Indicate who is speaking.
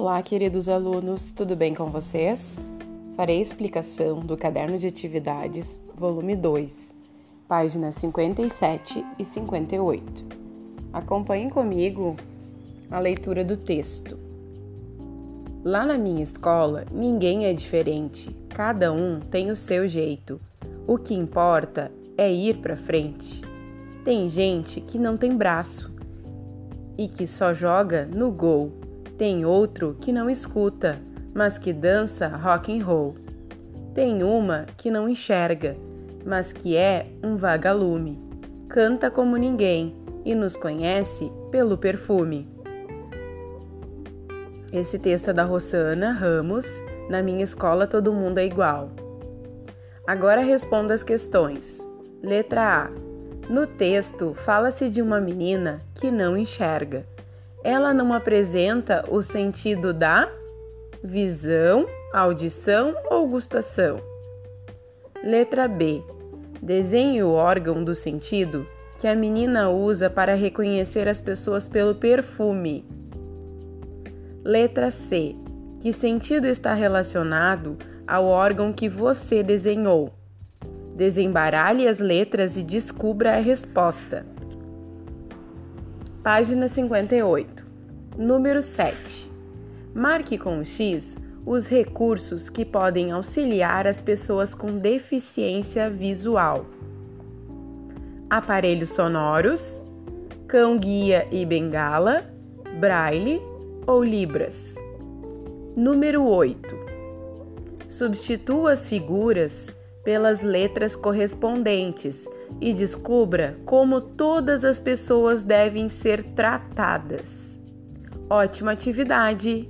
Speaker 1: Olá, queridos alunos, tudo bem com vocês? Farei explicação do caderno de atividades, volume 2, páginas 57 e 58. Acompanhem comigo a leitura do texto. Lá na minha escola, ninguém é diferente, cada um tem o seu jeito. O que importa é ir para frente. Tem gente que não tem braço e que só joga no gol tem outro que não escuta, mas que dança rock and roll. Tem uma que não enxerga, mas que é um vagalume. Canta como ninguém e nos conhece pelo perfume. Esse texto é da Rossana Ramos. Na minha escola todo mundo é igual. Agora responda as questões. Letra A. No texto, fala-se de uma menina que não enxerga ela não apresenta o sentido da visão, audição ou gustação. Letra B. Desenhe o órgão do sentido que a menina usa para reconhecer as pessoas pelo perfume. Letra C. Que sentido está relacionado ao órgão que você desenhou? Desembaralhe as letras e descubra a resposta. Página 58. Número 7. Marque com X os recursos que podem auxiliar as pessoas com deficiência visual: aparelhos sonoros, cão-guia e bengala, braille ou libras. Número 8. Substitua as figuras pelas letras correspondentes e descubra como todas as pessoas devem ser tratadas. Ótima atividade!